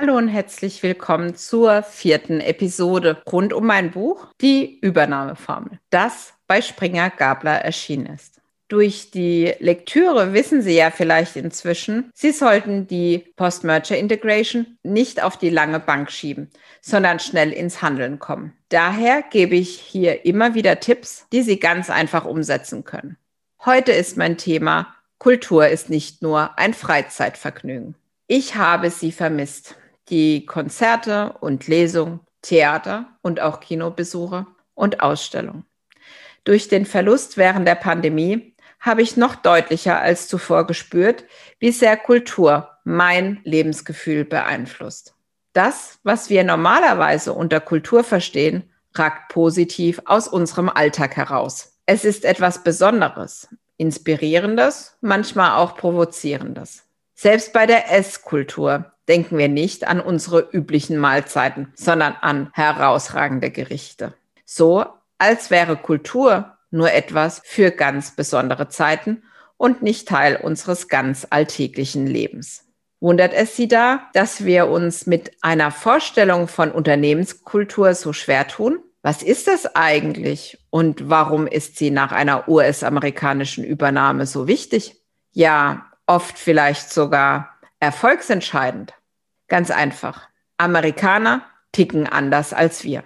Hallo und herzlich willkommen zur vierten Episode rund um mein Buch Die Übernahmeformel, das bei Springer Gabler erschienen ist. Durch die Lektüre wissen Sie ja vielleicht inzwischen, Sie sollten die Post-Merger Integration nicht auf die lange Bank schieben, sondern schnell ins Handeln kommen. Daher gebe ich hier immer wieder Tipps, die Sie ganz einfach umsetzen können. Heute ist mein Thema Kultur ist nicht nur ein Freizeitvergnügen. Ich habe sie vermisst die Konzerte und Lesungen, Theater und auch Kinobesuche und Ausstellungen. Durch den Verlust während der Pandemie habe ich noch deutlicher als zuvor gespürt, wie sehr Kultur mein Lebensgefühl beeinflusst. Das, was wir normalerweise unter Kultur verstehen, ragt positiv aus unserem Alltag heraus. Es ist etwas Besonderes, Inspirierendes, manchmal auch Provozierendes. Selbst bei der Esskultur denken wir nicht an unsere üblichen Mahlzeiten, sondern an herausragende Gerichte. So, als wäre Kultur nur etwas für ganz besondere Zeiten und nicht Teil unseres ganz alltäglichen Lebens. Wundert es Sie da, dass wir uns mit einer Vorstellung von Unternehmenskultur so schwer tun? Was ist das eigentlich und warum ist sie nach einer US-amerikanischen Übernahme so wichtig? Ja, oft vielleicht sogar erfolgsentscheidend. Ganz einfach. Amerikaner ticken anders als wir.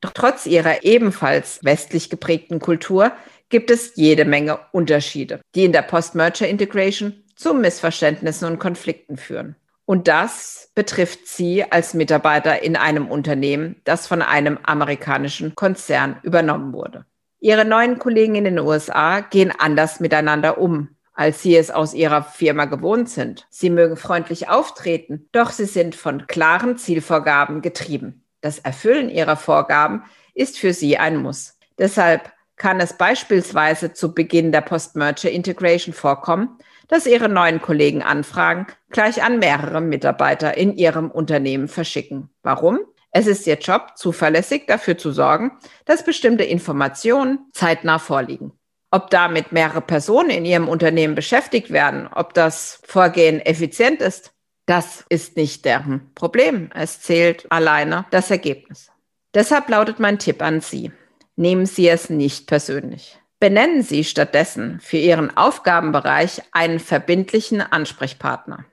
Doch trotz ihrer ebenfalls westlich geprägten Kultur gibt es jede Menge Unterschiede, die in der Post-Merger Integration zu Missverständnissen und Konflikten führen. Und das betrifft Sie als Mitarbeiter in einem Unternehmen, das von einem amerikanischen Konzern übernommen wurde. Ihre neuen Kollegen in den USA gehen anders miteinander um als sie es aus ihrer Firma gewohnt sind. Sie mögen freundlich auftreten, doch sie sind von klaren Zielvorgaben getrieben. Das Erfüllen ihrer Vorgaben ist für sie ein Muss. Deshalb kann es beispielsweise zu Beginn der Post-Merger Integration vorkommen, dass Ihre neuen Kollegen Anfragen gleich an mehrere Mitarbeiter in Ihrem Unternehmen verschicken. Warum? Es ist Ihr Job, zuverlässig dafür zu sorgen, dass bestimmte Informationen zeitnah vorliegen. Ob damit mehrere Personen in Ihrem Unternehmen beschäftigt werden, ob das Vorgehen effizient ist, das ist nicht deren Problem. Es zählt alleine das Ergebnis. Deshalb lautet mein Tipp an Sie. Nehmen Sie es nicht persönlich. Benennen Sie stattdessen für Ihren Aufgabenbereich einen verbindlichen Ansprechpartner.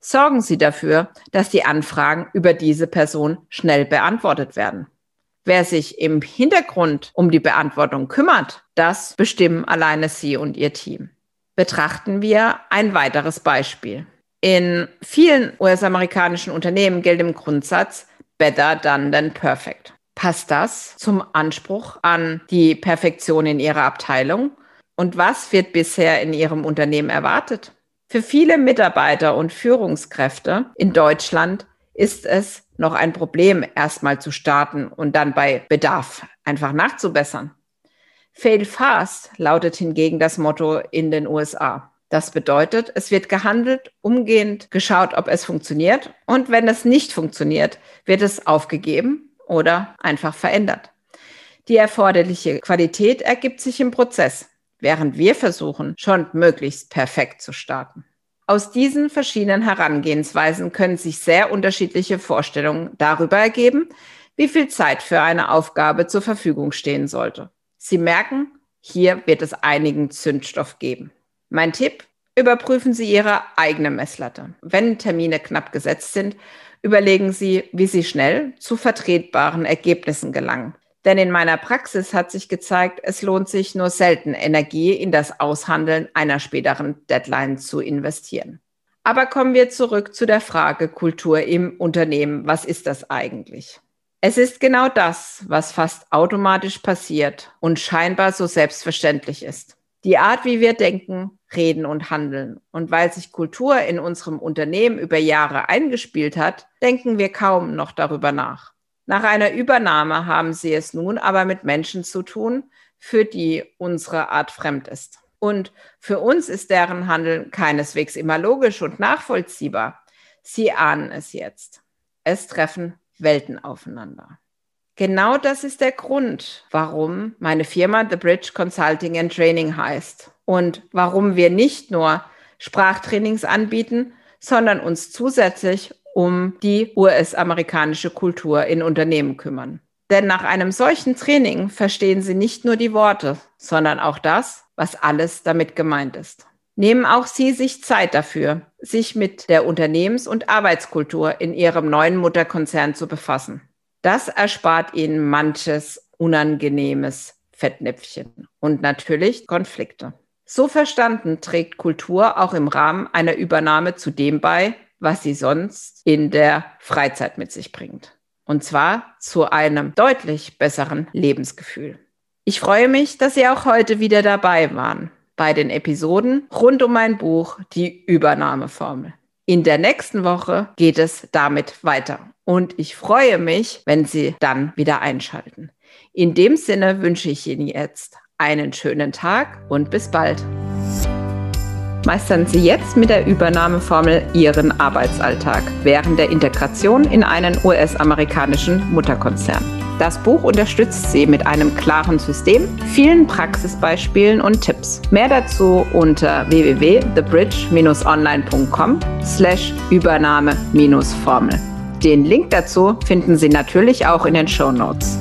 Sorgen Sie dafür, dass die Anfragen über diese Person schnell beantwortet werden. Wer sich im Hintergrund um die Beantwortung kümmert, das bestimmen alleine Sie und Ihr Team. Betrachten wir ein weiteres Beispiel. In vielen US-amerikanischen Unternehmen gilt im Grundsatz better done than perfect. Passt das zum Anspruch an die Perfektion in Ihrer Abteilung? Und was wird bisher in Ihrem Unternehmen erwartet? Für viele Mitarbeiter und Führungskräfte in Deutschland ist es noch ein Problem, erstmal zu starten und dann bei Bedarf einfach nachzubessern. Fail fast lautet hingegen das Motto in den USA. Das bedeutet, es wird gehandelt, umgehend geschaut, ob es funktioniert und wenn es nicht funktioniert, wird es aufgegeben oder einfach verändert. Die erforderliche Qualität ergibt sich im Prozess, während wir versuchen, schon möglichst perfekt zu starten. Aus diesen verschiedenen Herangehensweisen können sich sehr unterschiedliche Vorstellungen darüber ergeben, wie viel Zeit für eine Aufgabe zur Verfügung stehen sollte. Sie merken, hier wird es einigen Zündstoff geben. Mein Tipp, überprüfen Sie Ihre eigene Messlatte. Wenn Termine knapp gesetzt sind, überlegen Sie, wie Sie schnell zu vertretbaren Ergebnissen gelangen. Denn in meiner Praxis hat sich gezeigt, es lohnt sich nur selten, Energie in das Aushandeln einer späteren Deadline zu investieren. Aber kommen wir zurück zu der Frage Kultur im Unternehmen. Was ist das eigentlich? Es ist genau das, was fast automatisch passiert und scheinbar so selbstverständlich ist. Die Art, wie wir denken, reden und handeln. Und weil sich Kultur in unserem Unternehmen über Jahre eingespielt hat, denken wir kaum noch darüber nach. Nach einer Übernahme haben Sie es nun aber mit Menschen zu tun, für die unsere Art fremd ist. Und für uns ist deren Handeln keineswegs immer logisch und nachvollziehbar. Sie ahnen es jetzt. Es treffen Welten aufeinander. Genau das ist der Grund, warum meine Firma The Bridge Consulting and Training heißt und warum wir nicht nur Sprachtrainings anbieten, sondern uns zusätzlich um die US-amerikanische Kultur in Unternehmen kümmern. Denn nach einem solchen Training verstehen Sie nicht nur die Worte, sondern auch das, was alles damit gemeint ist. Nehmen auch Sie sich Zeit dafür, sich mit der Unternehmens- und Arbeitskultur in Ihrem neuen Mutterkonzern zu befassen. Das erspart Ihnen manches unangenehmes Fettnäpfchen und natürlich Konflikte. So verstanden trägt Kultur auch im Rahmen einer Übernahme zu dem bei, was sie sonst in der Freizeit mit sich bringt. Und zwar zu einem deutlich besseren Lebensgefühl. Ich freue mich, dass Sie auch heute wieder dabei waren bei den Episoden rund um mein Buch Die Übernahmeformel. In der nächsten Woche geht es damit weiter. Und ich freue mich, wenn Sie dann wieder einschalten. In dem Sinne wünsche ich Ihnen jetzt einen schönen Tag und bis bald. Meistern Sie jetzt mit der Übernahmeformel Ihren Arbeitsalltag während der Integration in einen US-amerikanischen Mutterkonzern. Das Buch unterstützt Sie mit einem klaren System, vielen Praxisbeispielen und Tipps. Mehr dazu unter www.thebridge-online.com slash Übernahme-Formel. Den Link dazu finden Sie natürlich auch in den Show Notes.